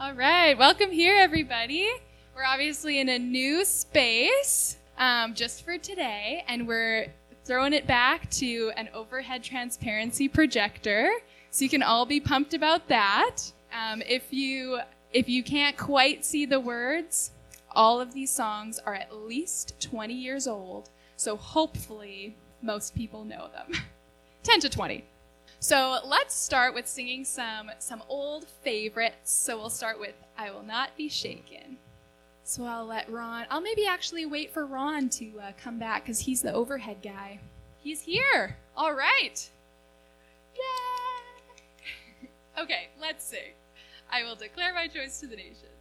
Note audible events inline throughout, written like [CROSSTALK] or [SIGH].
All right, welcome here, everybody. We're obviously in a new space um, just for today, and we're throwing it back to an overhead transparency projector, so you can all be pumped about that. Um, if you if you can't quite see the words, all of these songs are at least 20 years old, so hopefully most people know them. [LAUGHS] 10 to 20. So let's start with singing some some old favorites. So we'll start with "I Will Not Be Shaken." So I'll let Ron. I'll maybe actually wait for Ron to uh, come back because he's the overhead guy. He's here. All right. Yay! [LAUGHS] okay, let's sing. I will declare my choice to the nations.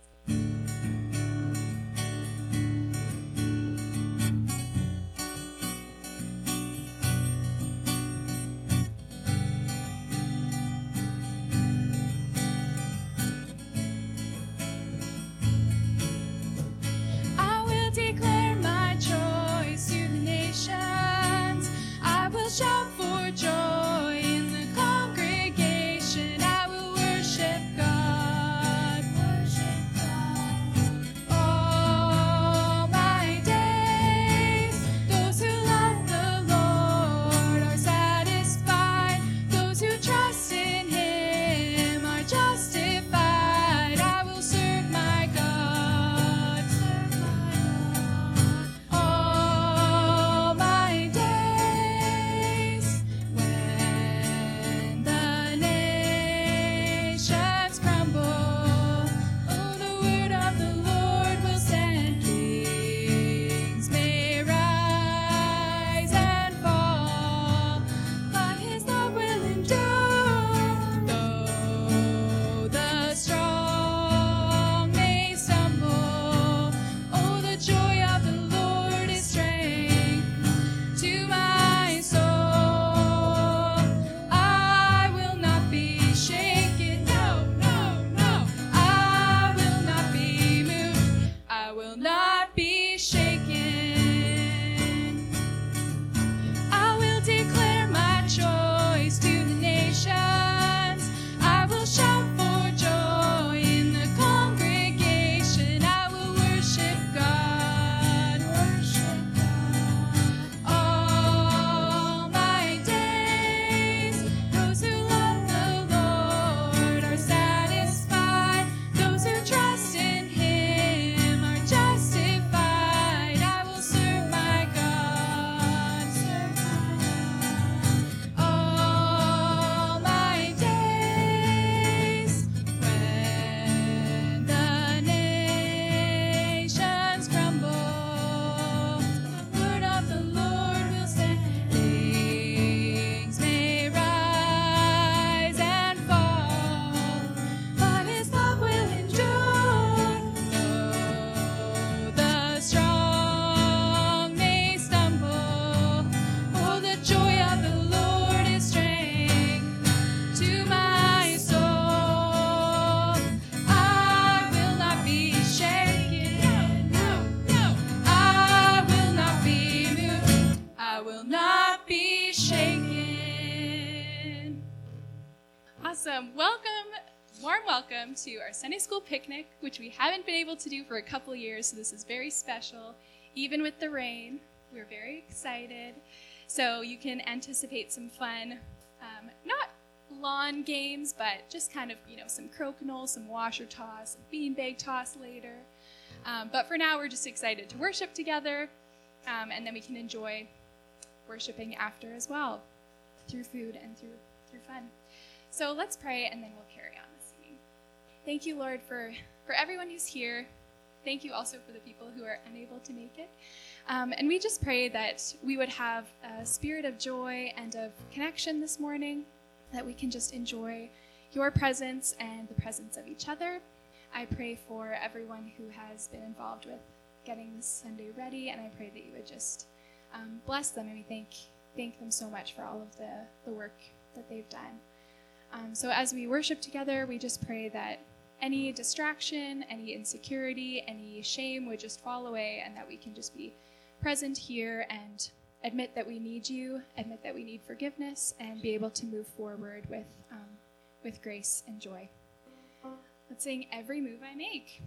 To our Sunday school picnic, which we haven't been able to do for a couple years, so this is very special. Even with the rain, we're very excited. So you can anticipate some fun, um, not lawn games, but just kind of, you know, some crokinole, some washer toss, some beanbag toss later. Um, but for now, we're just excited to worship together, um, and then we can enjoy worshiping after as well, through food and through through fun. So let's pray, and then we'll carry on with singing. Thank you, Lord, for for everyone who's here. Thank you also for the people who are unable to make it. Um, and we just pray that we would have a spirit of joy and of connection this morning, that we can just enjoy your presence and the presence of each other. I pray for everyone who has been involved with getting this Sunday ready, and I pray that you would just um, bless them, and we thank thank them so much for all of the, the work that they've done. Um, so as we worship together, we just pray that any distraction, any insecurity, any shame would just fall away, and that we can just be present here and admit that we need you, admit that we need forgiveness, and be able to move forward with, um, with grace and joy. Let's sing Every Move I Make.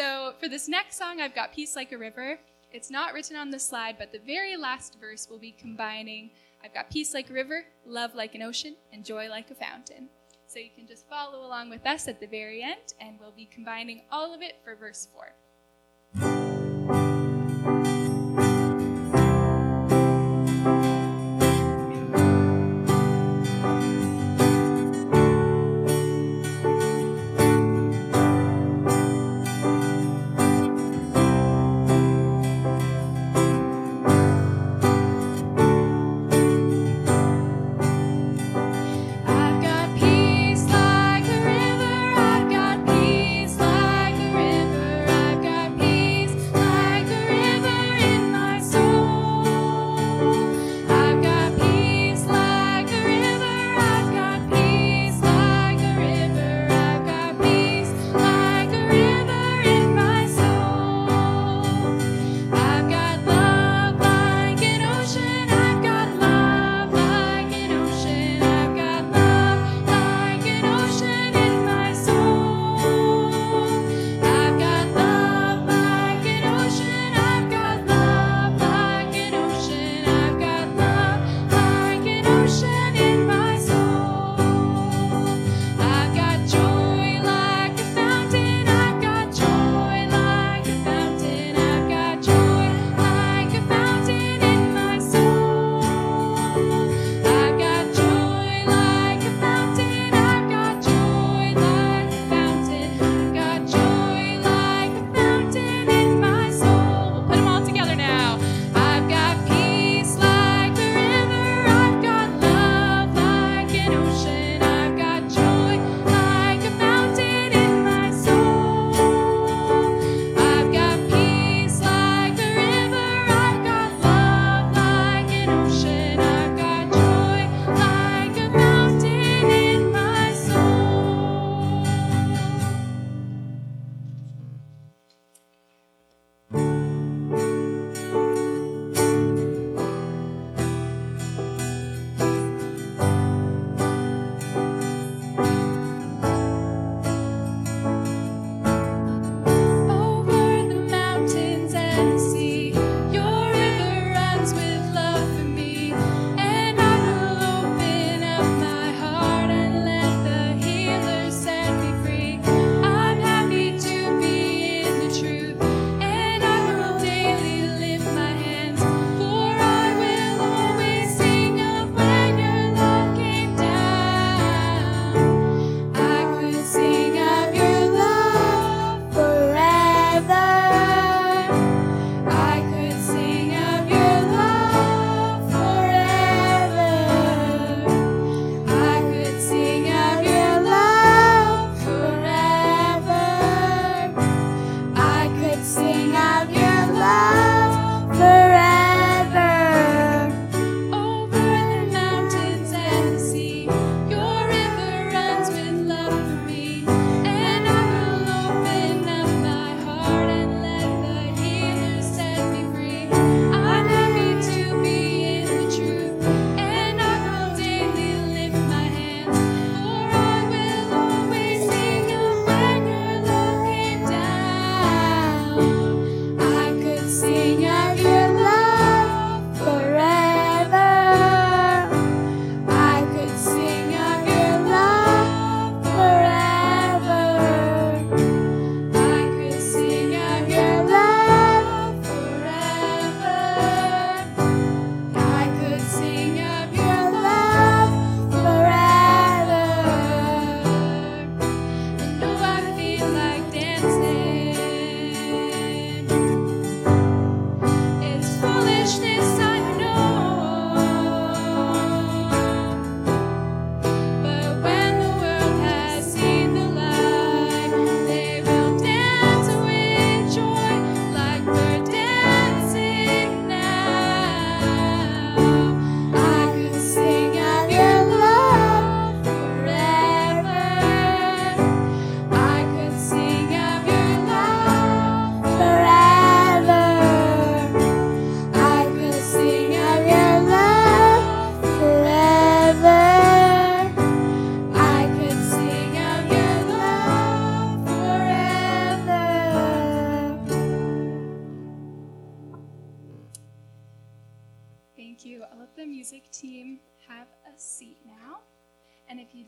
So for this next song, I've got Peace Like a River. It's not written on the slide, but the very last verse will be combining I've got Peace Like a River, Love Like an Ocean, and Joy Like a Fountain. So you can just follow along with us at the very end, and we'll be combining all of it for verse 4.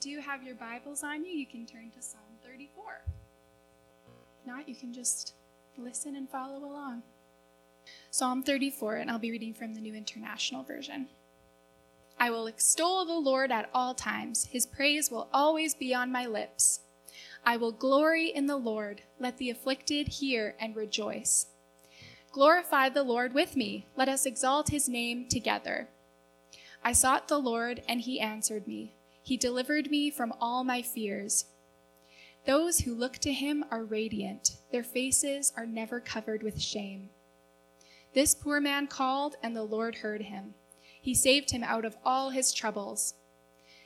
Do you have your Bibles on you, you can turn to Psalm 34. If not, you can just listen and follow along. Psalm 34, and I'll be reading from the New International Version. I will extol the Lord at all times. His praise will always be on my lips. I will glory in the Lord. Let the afflicted hear and rejoice. Glorify the Lord with me. Let us exalt his name together. I sought the Lord, and he answered me. He delivered me from all my fears. Those who look to him are radiant, their faces are never covered with shame. This poor man called, and the Lord heard him. He saved him out of all his troubles.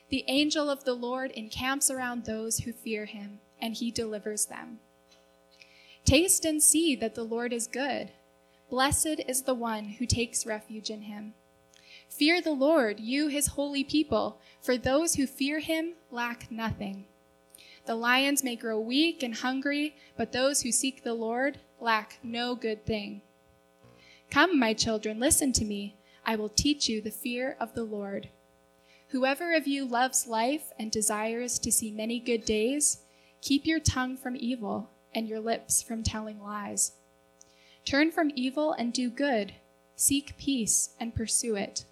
The angel of the Lord encamps around those who fear him, and he delivers them. Taste and see that the Lord is good. Blessed is the one who takes refuge in him. Fear the Lord, you his holy people, for those who fear him lack nothing. The lions may grow weak and hungry, but those who seek the Lord lack no good thing. Come, my children, listen to me. I will teach you the fear of the Lord. Whoever of you loves life and desires to see many good days, keep your tongue from evil and your lips from telling lies. Turn from evil and do good. Seek peace and pursue it.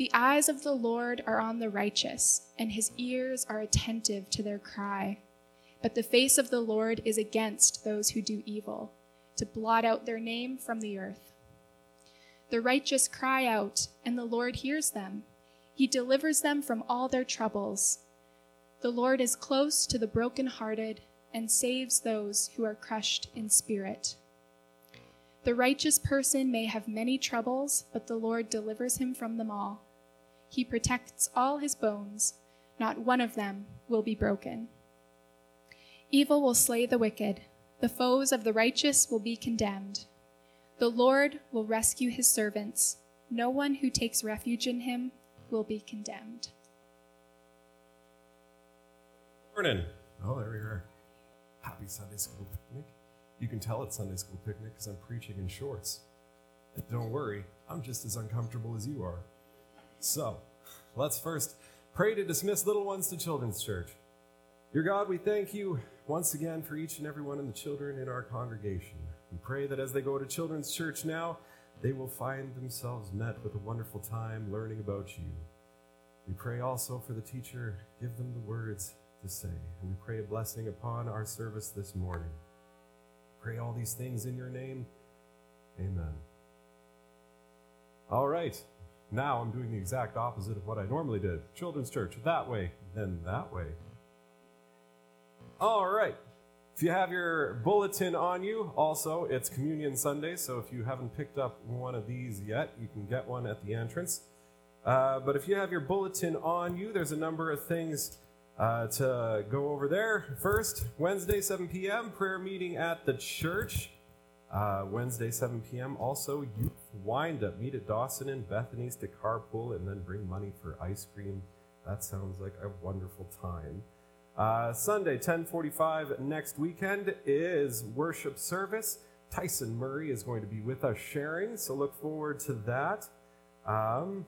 The eyes of the Lord are on the righteous, and his ears are attentive to their cry. But the face of the Lord is against those who do evil, to blot out their name from the earth. The righteous cry out, and the Lord hears them. He delivers them from all their troubles. The Lord is close to the brokenhearted and saves those who are crushed in spirit. The righteous person may have many troubles, but the Lord delivers him from them all. He protects all his bones, not one of them will be broken. Evil will slay the wicked, the foes of the righteous will be condemned. The Lord will rescue his servants. No one who takes refuge in him will be condemned. Morning. Oh, there we are. Happy Sunday school picnic. You can tell it's Sunday school picnic because I'm preaching in shorts. Don't worry, I'm just as uncomfortable as you are. So, let's first pray to dismiss little ones to Children's Church. Dear God, we thank you once again for each and every one of the children in our congregation. We pray that as they go to Children's Church now, they will find themselves met with a wonderful time learning about you. We pray also for the teacher, give them the words to say, and we pray a blessing upon our service this morning. Pray all these things in your name. Amen. All right. Now I'm doing the exact opposite of what I normally did. Children's church, that way, then that way. All right. If you have your bulletin on you, also, it's Communion Sunday, so if you haven't picked up one of these yet, you can get one at the entrance. Uh, but if you have your bulletin on you, there's a number of things uh, to go over there. First, Wednesday, 7 p.m., prayer meeting at the church. Uh, Wednesday, 7 p.m. Also, youth wind up. Meet at Dawson and Bethany's to carpool and then bring money for ice cream. That sounds like a wonderful time. Uh, Sunday, 1045 next weekend is worship service. Tyson Murray is going to be with us sharing, so look forward to that. Um,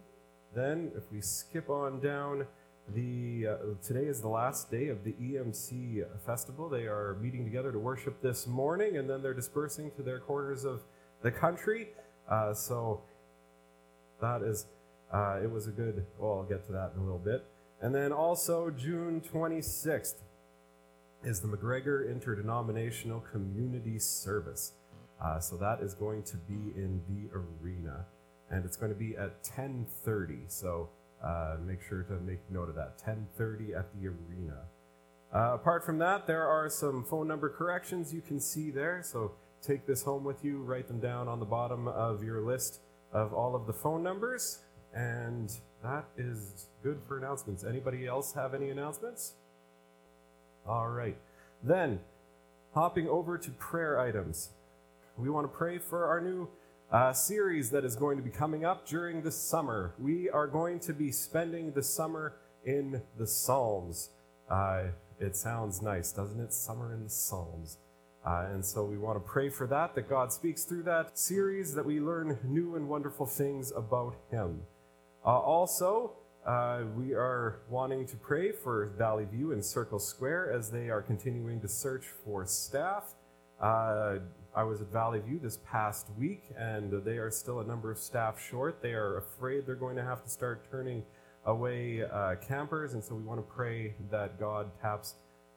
then, if we skip on down, the uh, today is the last day of the EMC festival. They are meeting together to worship this morning, and then they're dispersing to their corners of the country. Uh, so that is, uh, it was a good. Well, I'll get to that in a little bit. And then also June 26th is the McGregor Interdenominational Community Service. Uh, so that is going to be in the arena, and it's going to be at 10:30. So uh, make sure to make note of that. 10:30 at the arena. Uh, apart from that, there are some phone number corrections you can see there. So take this home with you. Write them down on the bottom of your list of all of the phone numbers. And that is good for announcements. Anybody else have any announcements? All right. Then, hopping over to prayer items. We want to pray for our new uh, series that is going to be coming up during the summer. We are going to be spending the summer in the Psalms. Uh, it sounds nice, doesn't it? Summer in the Psalms. Uh, and so we want to pray for that, that God speaks through that series, that we learn new and wonderful things about Him. Uh, also, uh, we are wanting to pray for Valley View and Circle Square as they are continuing to search for staff. Uh, I was at Valley View this past week, and they are still a number of staff short. They are afraid they're going to have to start turning away uh, campers, and so we want to pray that God taps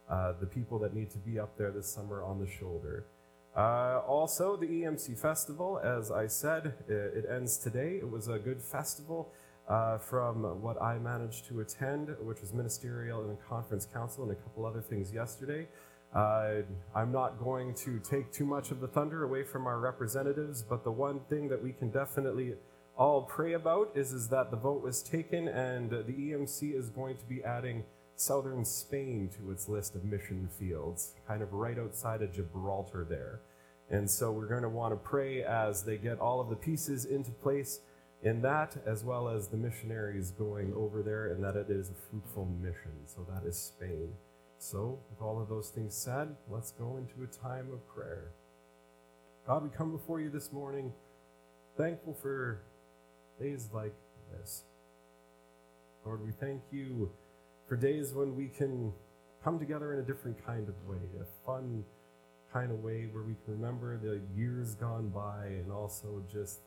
uh, the people that need to be up there this summer on the shoulder. Uh, also, the EMC Festival, as I said, it, it, ends today. It was a good festival uh, from what I managed to attend, which was ministerial and conference council and a couple other things yesterday. Uh, I'm not going to take too much of the thunder away from our representatives, but the one thing that we can definitely all pray about is, is that the vote was taken and the EMC is going to be adding southern Spain to its list of mission fields, kind of right outside of Gibraltar there. And so we're going to want to pray as they get all of the pieces into place in that, as well as the missionaries going over there, and that it is a fruitful mission. So that is Spain. So, with all of those things said, let's go into a time of prayer. God, we come before you this morning thankful for days like this. Lord, we thank you for days when we can come together in a different kind of way, a fun kind of way where we can remember the years gone by and also just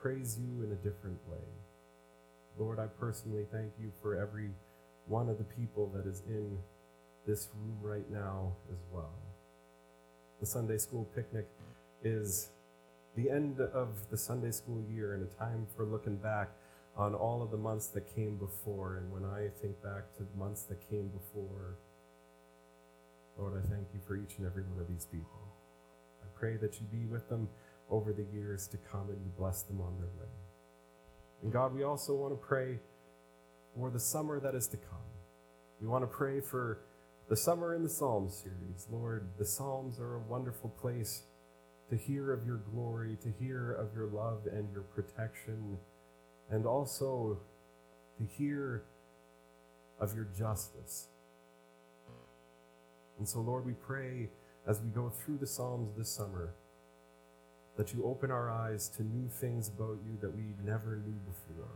praise you in a different way. Lord, I personally thank you for every one of the people that is in this room right now as well. The Sunday school picnic is the end of the Sunday school year and a time for looking back on all of the months that came before. And when I think back to the months that came before, Lord, I thank you for each and every one of these people. I pray that you be with them over the years to come and you bless them on their way. And God, we also want to pray for the summer that is to come. We want to pray for the Summer in the Psalms series. Lord, the Psalms are a wonderful place to hear of your glory, to hear of your love and your protection and also to hear of your justice. And so, Lord, we pray as we go through the Psalms this summer that you open our eyes to new things about you that we never knew before.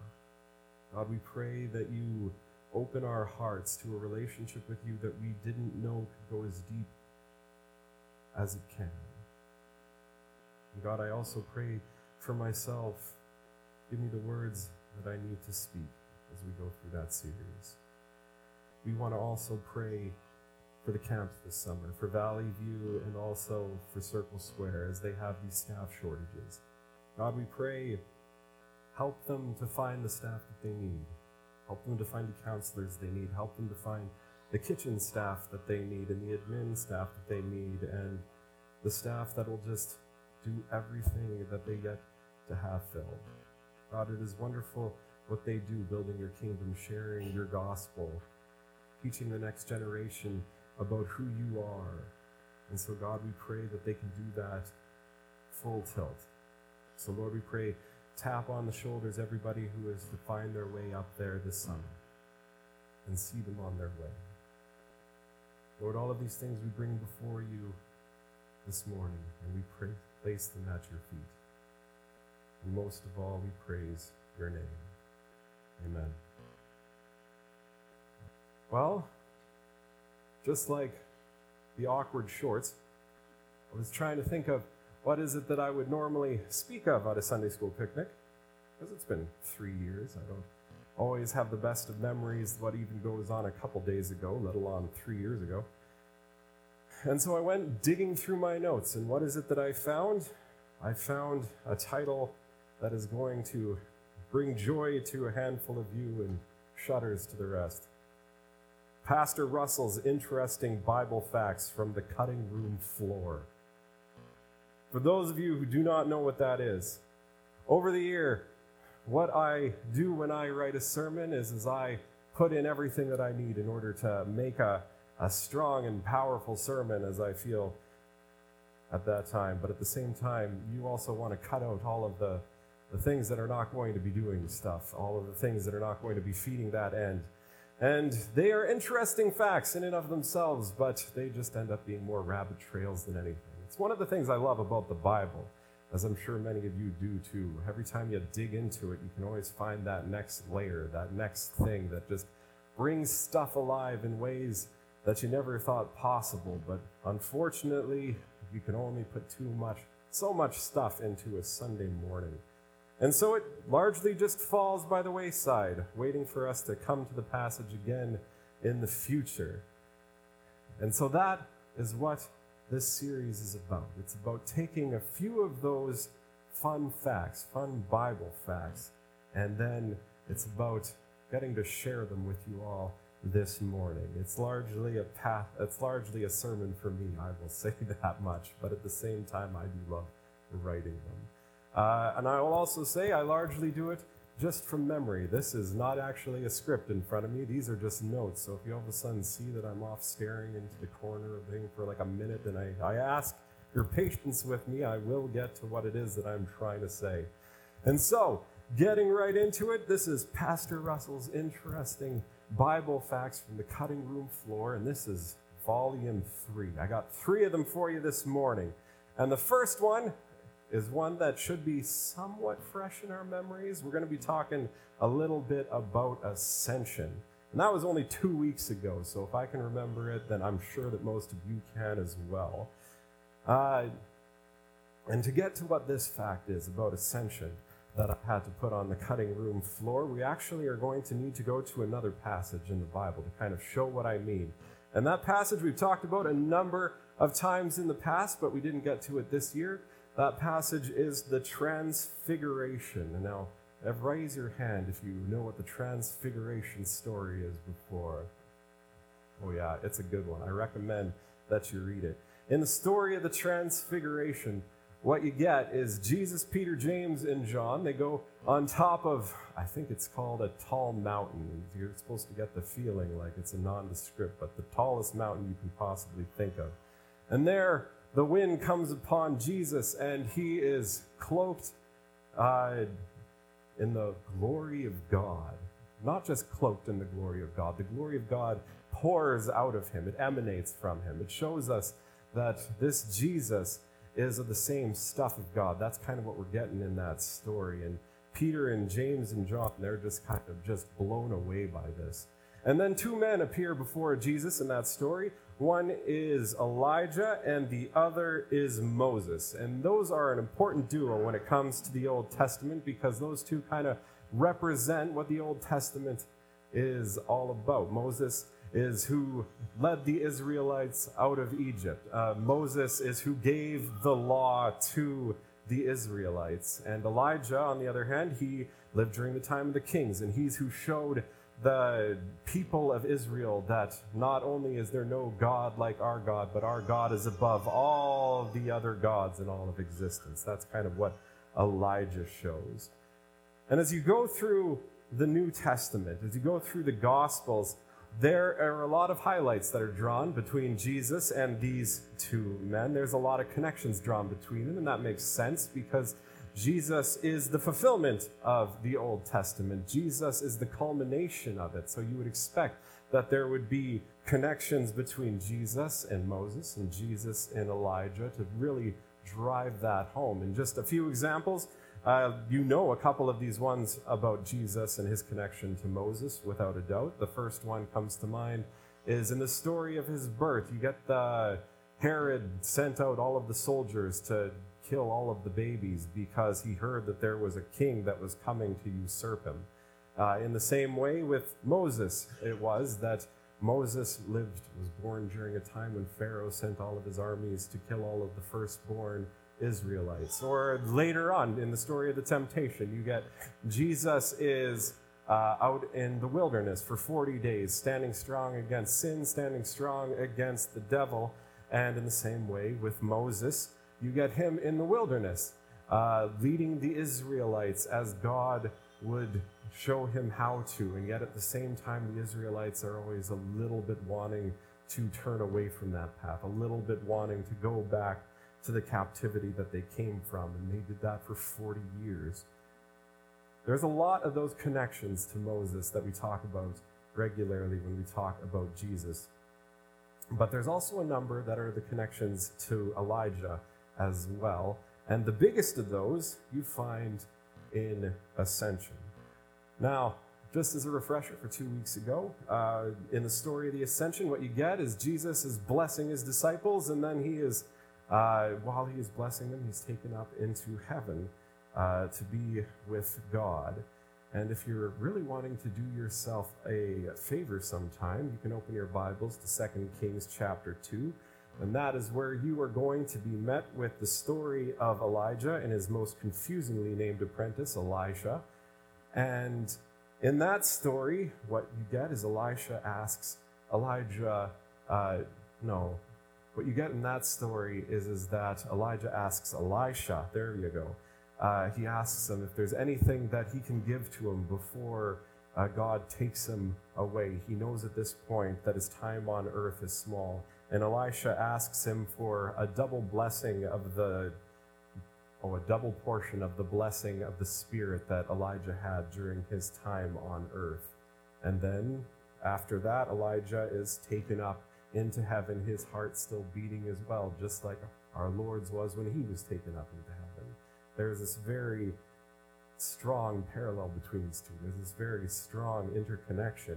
God, we pray that you open our hearts to a relationship with you that we didn't know could go as deep as it can. And God, I also pray for myself Give me the words that I need to speak as we go through that series. We want to also pray for the camps this summer, for Valley View, and also for Circle Square as they have these staff shortages. God, we pray, help them to find the staff that they need. Help them to find the counselors they need. Help them to find the kitchen staff that they need and the admin staff that they need and the staff that will just do everything that they get to have filled. God, it is wonderful what they do, building your kingdom, sharing your gospel, teaching the next generation about who you are. And so, God, we pray that they can do that full tilt. So, Lord, we pray, tap on the shoulders everybody who is to find their way up there this summer and see them on their way. Lord, all of these things we bring before you this morning, and we pray, place them at your feet. And most of all, we praise your name. Amen. Well, just like the awkward shorts, I was trying to think of what is it that I would normally speak of at a Sunday school picnic, because it's been three years. I don't always have the best of memories what even goes on a couple days ago, let alone three years ago. And so I went digging through my notes, and what is it that I found? I found a title that is going to bring joy to a handful of you and shudders to the rest. Pastor Russell's interesting Bible facts from the cutting room floor. For those of you who do not know what that is, over the year, what I do when I write a sermon is, is I put in everything that I need in order to make a, a strong and powerful sermon as I feel at that time. But at the same time, you also want to cut out all of the the things that are not going to be doing stuff, all of the things that are not going to be feeding that end. And they are interesting facts in and of themselves, but they just end up being more rabbit trails than anything. It's one of the things I love about the Bible, as I'm sure many of you do too. Every time you dig into it, you can always find that next layer, that next thing that just brings stuff alive in ways that you never thought possible. But unfortunately, you can only put too much, so much stuff into a Sunday morning. And so it largely just falls by the wayside, waiting for us to come to the passage again in the future. And so that is what this series is about. It's about taking a few of those fun facts, fun Bible facts, and then it's about getting to share them with you all this morning. It's largely a path, it's largely a sermon for me, I will [LAUGHS] say that much, but at the same time, I do love writing them. Uh, and I will also say I largely do it just from memory. This is not actually a script in front of me. These are just notes. So if you all of a sudden see that I'm off staring into the corner of thing for like a minute and I, I ask your patience with me, I will get to what it is that I'm trying to say. And so, getting right into it, this is Pastor Russell's interesting Bible facts from the cutting room floor, and this is volume three. I got three of them for you this morning. And the first one is one that should be somewhat fresh in our memories. We're going to be talking a little bit about ascension. And that was only two weeks ago, so if I can remember it, then I'm sure that most of you can as well. Uh, and to get to what this fact is about ascension that I had to put on the cutting room floor, we actually are going to need to go to another passage in the Bible to kind of show what I mean. And that passage we've talked about a number of times in the past, but we didn't get to it this year. That passage is the Transfiguration. And now, raise your hand if you know what the Transfiguration story is before. Oh, yeah, it's a good one. I recommend that you read it. In the story of the Transfiguration, what you get is Jesus, Peter, James, and John. They go on top of, I think it's called a tall mountain. You're supposed to get the feeling like it's a nondescript, but the tallest mountain you can possibly think of. And there, the wind comes upon Jesus, and he is cloaked uh, in the glory of God. Not just cloaked in the glory of God, the glory of God pours out of him, it emanates from him. It shows us that this Jesus is of the same stuff of God. That's kind of what we're getting in that story. And Peter and James and John, they're just kind of just blown away by this. And then two men appear before Jesus in that story. One is Elijah, and the other is Moses. And those are an important duo when it comes to the Old Testament because those two kind of represent what the Old Testament is all about. Moses is who led the Israelites out of Egypt. Uh, Moses is who gave the law to the Israelites. And Elijah, on the other hand, he lived during the time of the kings, and he's who showed the people of Israel that not only is there no God like our God, but our God is above all the other gods in all of existence. That's kind of what Elijah shows. And as you go through the New Testament, as you go through the Gospels, there are a lot of highlights that are drawn between Jesus and these two men. There's a lot of connections drawn between them, and that makes sense because Jesus is the fulfillment of the Old Testament. Jesus is the culmination of it. So you would expect that there would be connections between Jesus and Moses and Jesus and Elijah to really drive that home. And just a few examples. Uh, you know a couple of these ones about Jesus and his connection to Moses, without a doubt. The first one comes to mind is in the story of his birth. You get the Herod sent out all of the soldiers to kill all of the babies because he heard that there was a king that was coming to usurp him. Uh, in the same way with Moses, it was that Moses lived, was born during a time when Pharaoh sent all of his armies to kill all of the firstborn Israelites. Or later on in the story of the temptation, you get Jesus is uh, out in the wilderness for 40 days, standing strong against sin, standing strong against the devil. And in the same way with Moses, you get him in the wilderness, uh, leading the Israelites as God would show him how to. And yet at the same time, the Israelites are always a little bit wanting to turn away from that path, a little bit wanting to go back to the captivity that they came from. And they did that for 40 years. There's a lot of those connections to Moses that we talk about regularly when we talk about Jesus. but there's also a number that are the connections to Elijah as well. And the biggest of those you find in Ascension. Now, just as a refresher for two weeks ago, uh, in the story of the Ascension, what you get is Jesus is blessing his disciples, and then he is, uh, while he is blessing them, he's taken up into heaven uh, to be with God. And if you're really wanting to do yourself a favor sometime, you can open your Bibles to 2 Kings chapter 2. And that is where you are going to be met with the story of Elijah and his most confusingly named apprentice, Elisha. And in that story, what you get is Elisha asks Elijah, uh, no, what you get in that story is, is that Elijah asks Elisha, there you go, uh, he asks him if there's anything that he can give to him before uh, God takes him away. He knows at this point that his time on earth is small. And Elisha asks him for a double blessing of the, oh, a double portion of the blessing of the Spirit that Elijah had during his time on earth. And then after that, Elijah is taken up into heaven, his heart still beating as well, just like our Lord's was when he was taken up into heaven. There's this very strong parallel between these two. There's this very strong interconnection.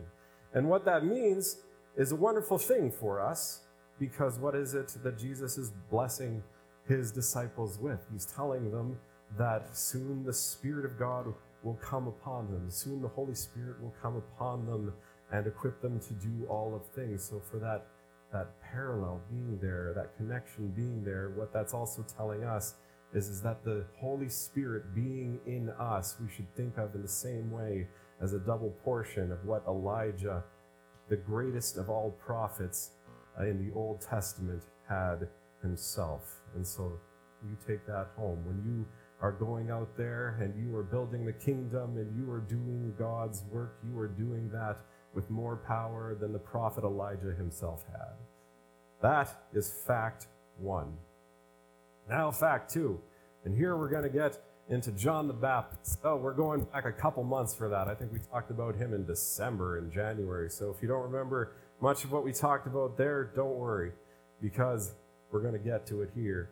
And what that means is a wonderful thing for us because what is it that Jesus is blessing his disciples with? He's telling them that soon the Spirit of God will come upon them. Soon the Holy Spirit will come upon them and equip them to do all of things. So for that that parallel being there, that connection being there, what that's also telling us is, is that the Holy Spirit being in us, we should think of in the same way as a double portion of what Elijah, the greatest of all prophets Uh, in the Old Testament, had himself. And so you take that home. When you are going out there and you are building the kingdom and you are doing God's work, you are doing that with more power than the prophet Elijah himself had. That is fact one. Now, fact two. And here we're going to get into John the Baptist. Oh, we're going back a couple months for that. I think we talked about him in December and January. So if you don't remember much of what we talked about there, don't worry, because we're going to get to it here.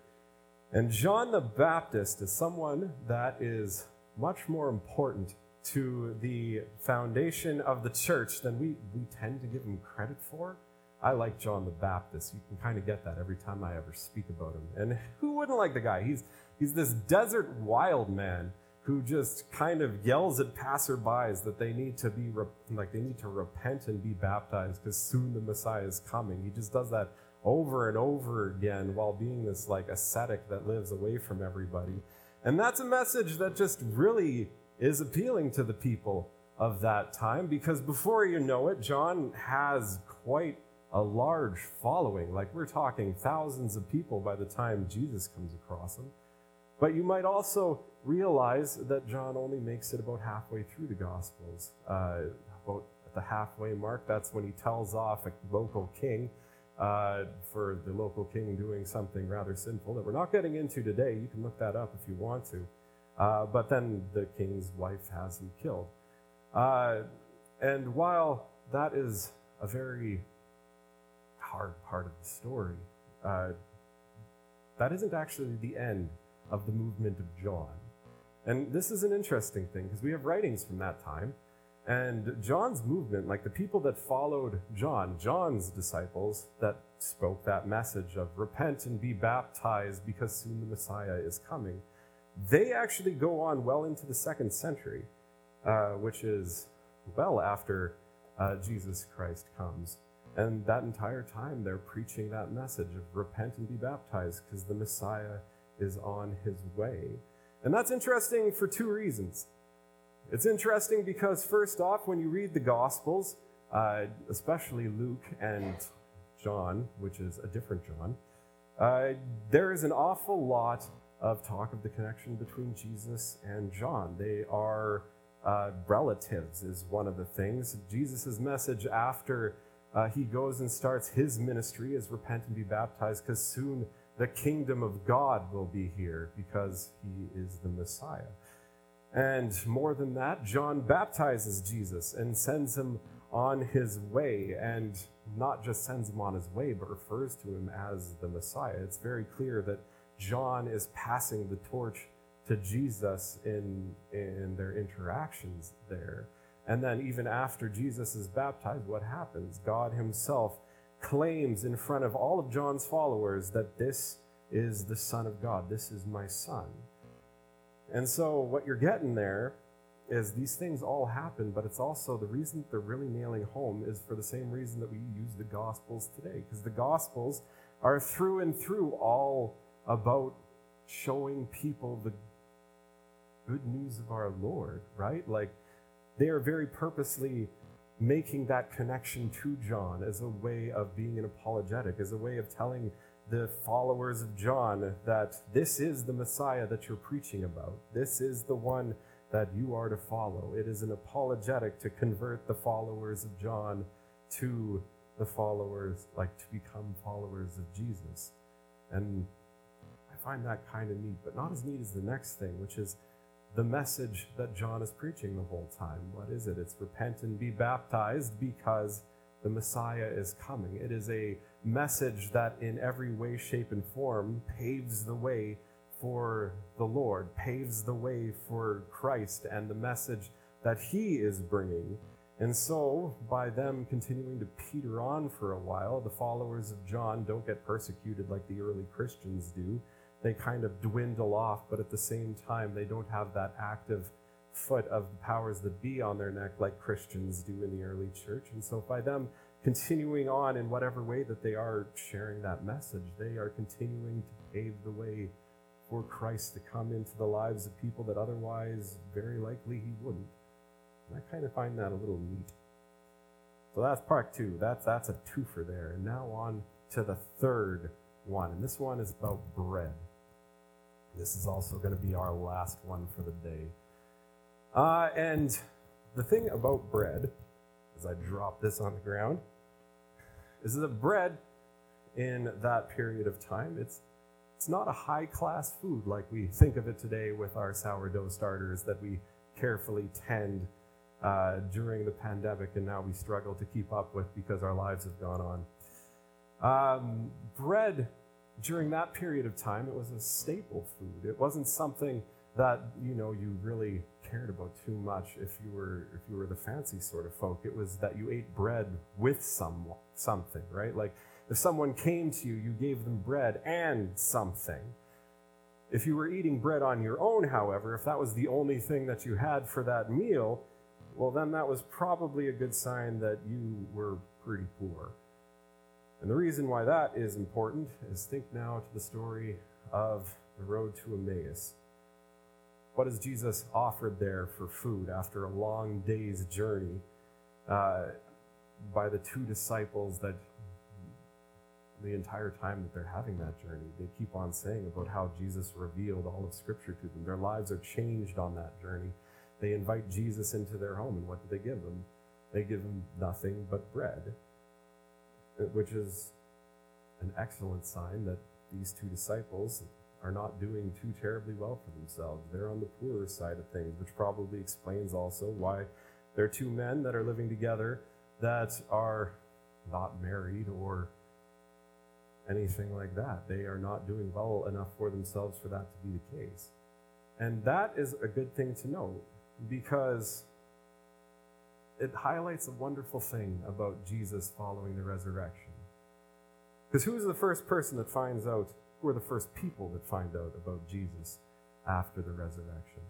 And John the Baptist is someone that is much more important to the foundation of the church than we, we tend to give him credit for. I like John the Baptist. You can kind of get that every time I ever speak about him. And who wouldn't like the guy? He's, he's this desert wild man who just kind of yells at passerbys that they need to be like they need to repent and be baptized because soon the Messiah is coming. He just does that over and over again while being this like ascetic that lives away from everybody. And that's a message that just really is appealing to the people of that time because before you know it, John has quite a large following. Like we're talking thousands of people by the time Jesus comes across them. But you might also realize that John only makes it about halfway through the Gospels. Uh, about at the halfway mark, that's when he tells off a local king uh, for the local king doing something rather sinful that we're not getting into today. You can look that up if you want to. Uh, but then the king's wife has him killed. Uh, and while that is a very hard part of the story. Uh, that isn't actually the end of the movement of John. And this is an interesting thing because we have writings from that time. And John's movement, like the people that followed John, John's disciples that spoke that message of repent and be baptized because soon the Messiah is coming, they actually go on well into the second century, uh, which is well after uh, Jesus Christ comes. And that entire time, they're preaching that message of repent and be baptized because the Messiah is on his way. And that's interesting for two reasons. It's interesting because, first off, when you read the Gospels, uh, especially Luke and John, which is a different John, uh, there is an awful lot of talk of the connection between Jesus and John. They are uh, relatives, is one of the things. Jesus' message after uh, he goes and starts his ministry is repent and be baptized because soon the kingdom of God will be here because he is the Messiah. And more than that, John baptizes Jesus and sends him on his way, and not just sends him on his way, but refers to him as the Messiah. It's very clear that John is passing the torch to Jesus in, in their interactions there. And then, even after Jesus is baptized, what happens? God Himself claims in front of all of John's followers that this is the Son of God. This is my Son. And so, what you're getting there is these things all happen, but it's also the reason they're really nailing home is for the same reason that we use the Gospels today. Because the Gospels are through and through all about showing people the good news of our Lord, right? Like, they are very purposely making that connection to John as a way of being an apologetic, as a way of telling the followers of John that this is the Messiah that you're preaching about. This is the one that you are to follow. It is an apologetic to convert the followers of John to the followers, like to become followers of Jesus. And I find that kind of neat, but not as neat as the next thing, which is the message that John is preaching the whole time. What is it? It's repent and be baptized because the Messiah is coming. It is a message that, in every way, shape, and form, paves the way for the Lord, paves the way for Christ and the message that He is bringing. And so, by them continuing to peter on for a while, the followers of John don't get persecuted like the early Christians do. They kind of dwindle off, but at the same time, they don't have that active foot of the powers that be on their neck like Christians do in the early church. And so, by them continuing on in whatever way that they are sharing that message, they are continuing to pave the way for Christ to come into the lives of people that otherwise very likely he wouldn't. And I kind of find that a little neat. So that's part two. That's that's a twofer there. And now on to the third one. And this one is about bread. This is also going to be our last one for the day. Uh, and the thing about bread, as I drop this on the ground, is that bread in that period of time, it's it's not a high class food like we think of it today with our sourdough starters that we carefully tend uh, during the pandemic and now we struggle to keep up with because our lives have gone on. Um, bread during that period of time, it was a staple food. It wasn't something that you know you really cared about too much if you were if you were the fancy sort of folk. It was that you ate bread with some something, right? Like if someone came to you, you gave them bread and something. If you were eating bread on your own, however, if that was the only thing that you had for that meal, well, then that was probably a good sign that you were pretty poor. And the reason why that is important is think now to the story of the road to Emmaus. What has Jesus offered there for food after a long day's journey uh, by the two disciples that the entire time that they're having that journey. They keep on saying about how Jesus revealed all of Scripture to them. Their lives are changed on that journey. They invite Jesus into their home, and what do they give them? They give them nothing but bread, which is an excellent sign that these two disciples are not doing too terribly well for themselves. They're on the poorer side of things, which probably explains also why they're two men that are living together that are not married or anything like that. They are not doing well enough for themselves for that to be the case. And that is a good thing to know because it highlights a wonderful thing about Jesus following the resurrection. Because who is the first person that finds out, who are the first people that find out about Jesus after the resurrection?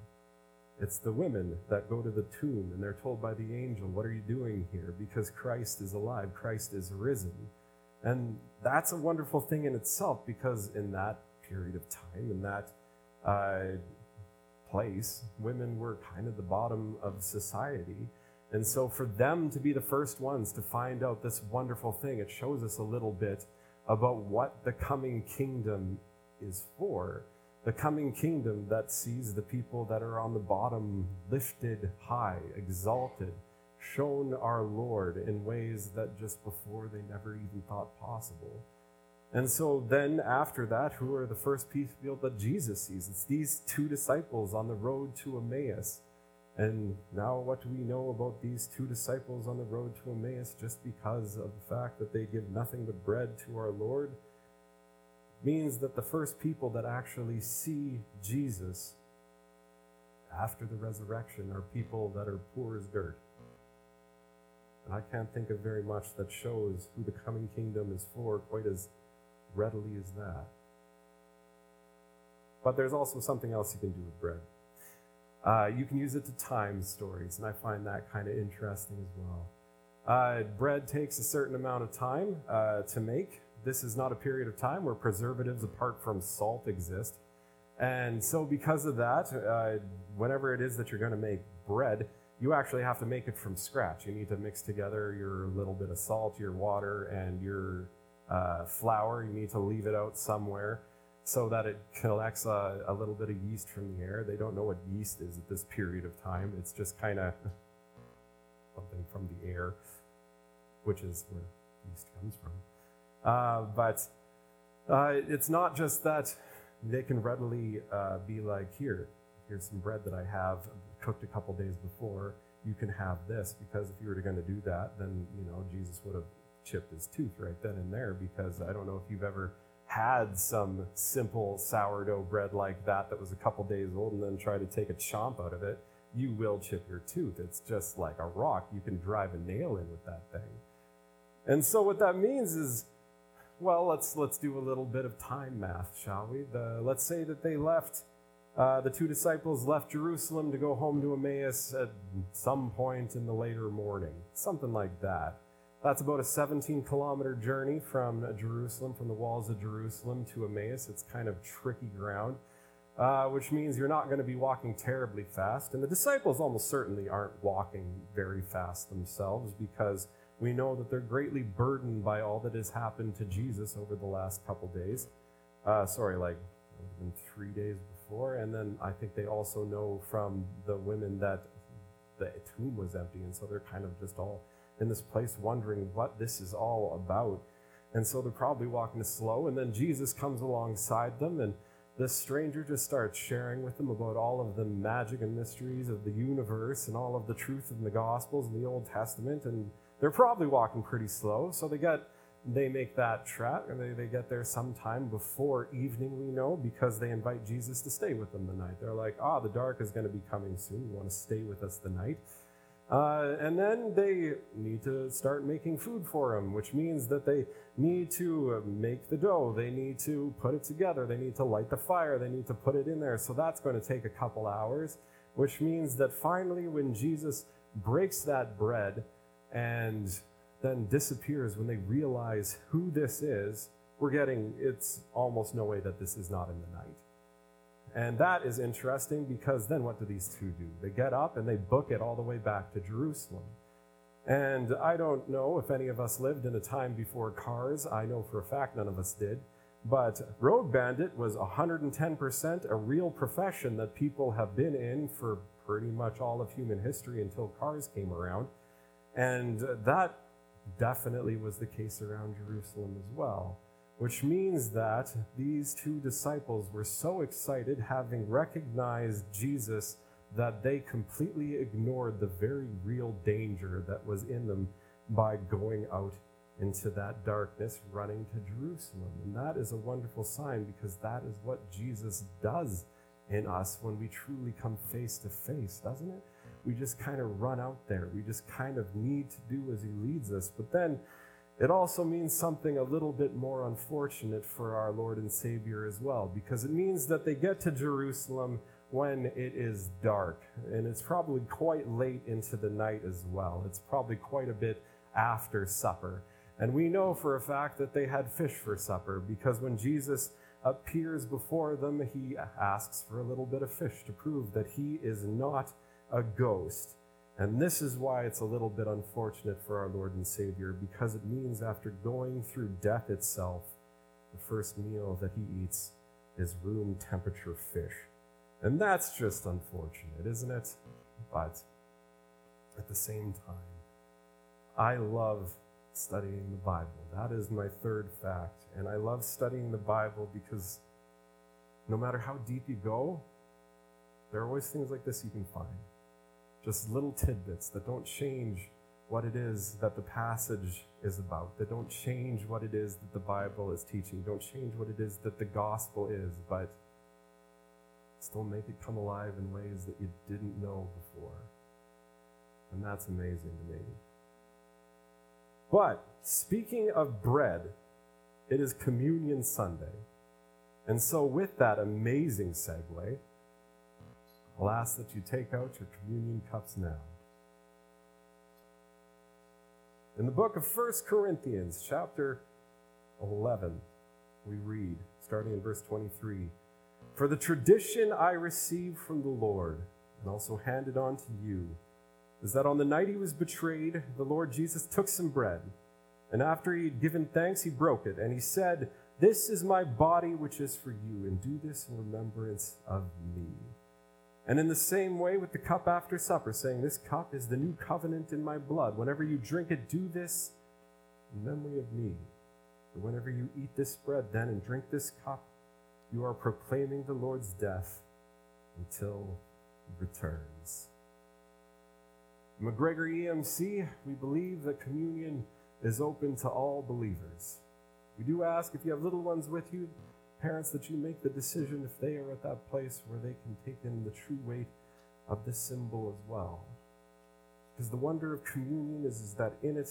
It's the women that go to the tomb and they're told by the angel, What are you doing here? Because Christ is alive, Christ is risen. And that's a wonderful thing in itself because in that period of time, in that uh, place, women were kind of the bottom of society. And so for them to be the first ones to find out this wonderful thing, it shows us a little bit about what the coming kingdom is for. The coming kingdom that sees the people that are on the bottom lifted high, exalted, shown our Lord in ways that just before they never even thought possible. And so then after that, who are the first people that Jesus sees? It's these two disciples on the road to Emmaus. And now, what do we know about these two disciples on the road to Emmaus just because of the fact that they give nothing but bread to our Lord? Means that the first people that actually see Jesus after the resurrection are people that are poor as dirt. And I can't think of very much that shows who the coming kingdom is for quite as readily as that. But there's also something else you can do with bread. Uh, you can use it to time stories, and I find that kind of interesting as well. Uh, bread takes a certain amount of time uh, to make. This is not a period of time where preservatives apart from salt exist. And so, because of that, uh, whenever it is that you're going to make bread, you actually have to make it from scratch. You need to mix together your little bit of salt, your water, and your uh, flour. You need to leave it out somewhere so that it collects a, a, little bit of yeast from the air. They don't know what yeast is at this period of time. It's just kind of [LAUGHS] something from the air, which is where yeast comes from. Uh, but uh, it's not just that they can readily uh, be like, here, here's some bread that I have cooked a couple days before. You can have this because if you were going to do that, then you know Jesus would have chipped his tooth right then and there. Because I don't know if you've ever had some simple sourdough bread like that that was a couple days old and then try to take a chomp out of it, you will chip your tooth. It's just like a rock. You can drive a nail in with that thing. And so what that means is, well, let's let's do a little bit of time math, shall we? The, let's say that they left. Uh, the two disciples left Jerusalem to go home to Emmaus at some point in the later morning, something like that. That's about a 17 kilometer journey from Jerusalem, from the walls of Jerusalem to Emmaus. It's kind of tricky ground, uh, which means you're not going to be walking terribly fast. And the disciples almost certainly aren't walking very fast themselves because we know that they're greatly burdened by all that has happened to Jesus over the last couple days. Uh, sorry, like been three days before. And then I think they also know from the women that the tomb was empty. And so they're kind of just all in this place wondering what this is all about. And so they're probably walking slow. And then Jesus comes alongside them, and this stranger just starts sharing with them about all of the magic and mysteries of the universe and all of the truth in the Gospels and the Old Testament. And they're probably walking pretty slow. So they get they make that trek and they, they get there sometime before evening, we know, because they invite Jesus to stay with them the night. They're like, ah, oh, the dark is going to be coming soon. You want to stay with us the night? Uh, and then they need to start making food for him, which means that they need to make the dough. They need to put it together. They need to light the fire. They need to put it in there. So that's going to take a couple hours, which means that finally, when Jesus breaks that bread and then disappears, when they realize who this is, we're getting it's almost no way that this is not in the night. And that is interesting because then what do these two do? They get up and they book it all the way back to Jerusalem. And I don't know if any of us lived in a time before cars. I know for a fact none of us did. But road bandit was 110% a real profession that people have been in for pretty much all of human history until cars came around. And that definitely was the case around Jerusalem as well which means that these two disciples were so excited, having recognized Jesus, that they completely ignored the very real danger that was in them by going out into that darkness, running to Jerusalem. And that is a wonderful sign because that is what Jesus does in us when we truly come face to face, doesn't it? We just kind of run out there. We just kind of need to do as he leads us. But then it also means something a little bit more unfortunate for our Lord and Savior as well, because it means that they get to Jerusalem when it is dark, and it's probably quite late into the night as well. It's probably quite a bit after supper. And we know for a fact that they had fish for supper, because when Jesus appears before them, he asks for a little bit of fish to prove that he is not a ghost. And this is why it's a little bit unfortunate for our Lord and Savior, because it means after going through death itself, the first meal that he eats is room temperature fish. And that's just unfortunate, isn't it? But at the same time, I love studying the Bible. That is my third fact. And I love studying the Bible because no matter how deep you go, there are always things like this you can find. Just little tidbits that don't change what it is that the passage is about, that don't change what it is that the Bible is teaching, don't change what it is that the gospel is, but still make it come alive in ways that you didn't know before. And that's amazing to me. But speaking of bread, it is Communion Sunday. And so, with that amazing segue, I'll ask that you take out your communion cups now. In the book of 1 Corinthians, chapter 11, we read, starting in verse 23 For the tradition I received from the Lord, and also handed on to you, is that on the night he was betrayed, the Lord Jesus took some bread, and after he had given thanks, he broke it, and he said, This is my body which is for you, and do this in remembrance of me. And in the same way with the cup after supper, saying, This cup is the new covenant in my blood. Whenever you drink it, do this in memory of me. For whenever you eat this bread, then, and drink this cup, you are proclaiming the Lord's death until he returns. McGregor EMC, we believe that communion is open to all believers. We do ask if you have little ones with you, parents, that you make the decision if they are at that place where they can take in the true weight of this symbol as well. Because the wonder of communion is, is that in it,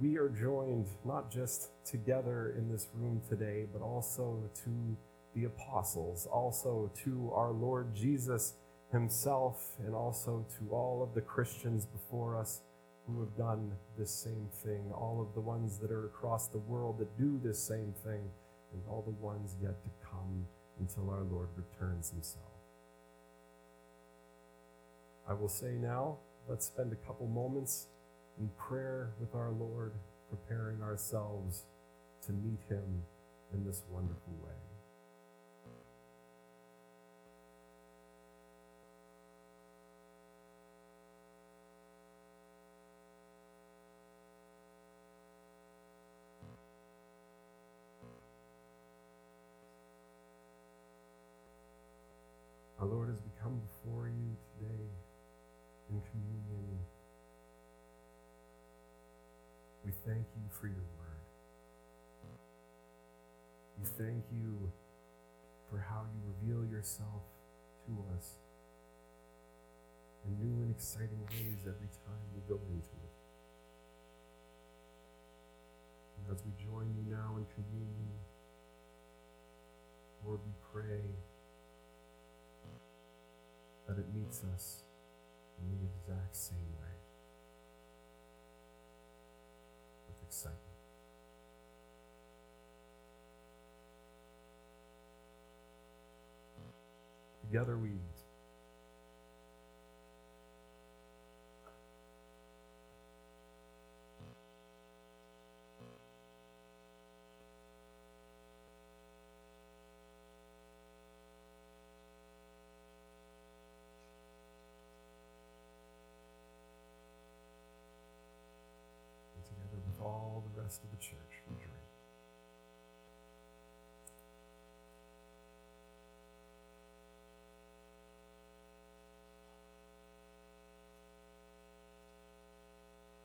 we are joined not just together in this room today, but also to the apostles, also to our Lord Jesus himself, and also to all of the Christians before us who have done this same thing, all of the ones that are across the world that do this same thing and all the ones yet to come until our Lord returns himself. I will say now, let's spend a couple moments in prayer with our Lord, preparing ourselves to meet him in this wonderful way. Thank you for how you reveal yourself to us in new and exciting ways every time we go into it. And as we join you now in communion, Lord, we pray that it meets us in the exact same Together we eat. together with all the rest of the church, we drink.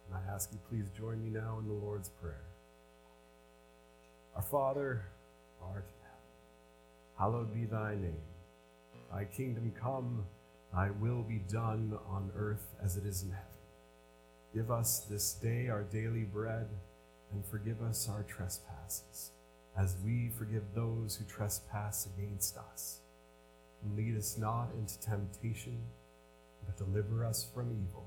And I ask you, please join me now in the Lord's Prayer. Our Father, art in heaven, hallowed be thy name. Thy kingdom come, thy will be done on earth as it is in heaven. Give us this day our daily bread, and forgive us our trespasses, as we forgive those who trespass against us. And lead us not into temptation, but deliver us from evil.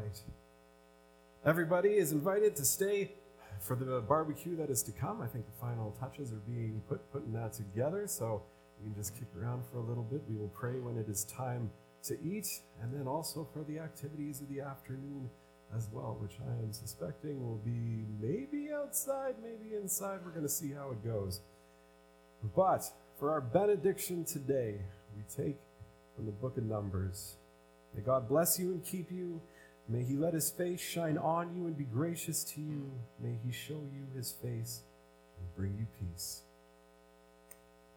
Right. Everybody is invited to stay for the barbecue that is to come. I think the final touches are being put putting that together, so you can just kick around for a little bit. We will pray when it is time to eat, and then also for the activities of the afternoon as well, which I am suspecting will be maybe outside, maybe inside. We're going to see how it goes. But for our benediction today, we take from the book of Numbers. May God bless you and keep you. May he let his face shine on you and be gracious to you. May he show you his face and bring you peace.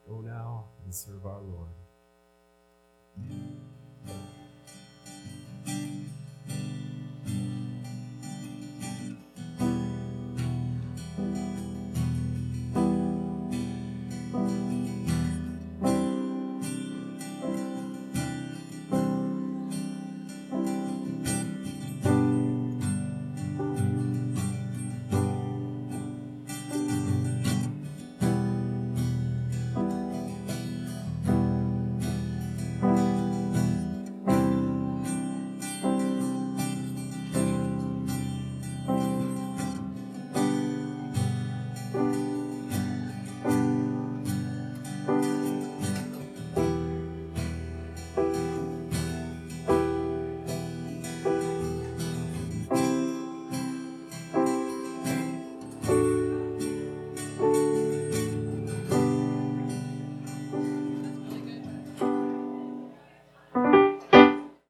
Go now and serve our Lord.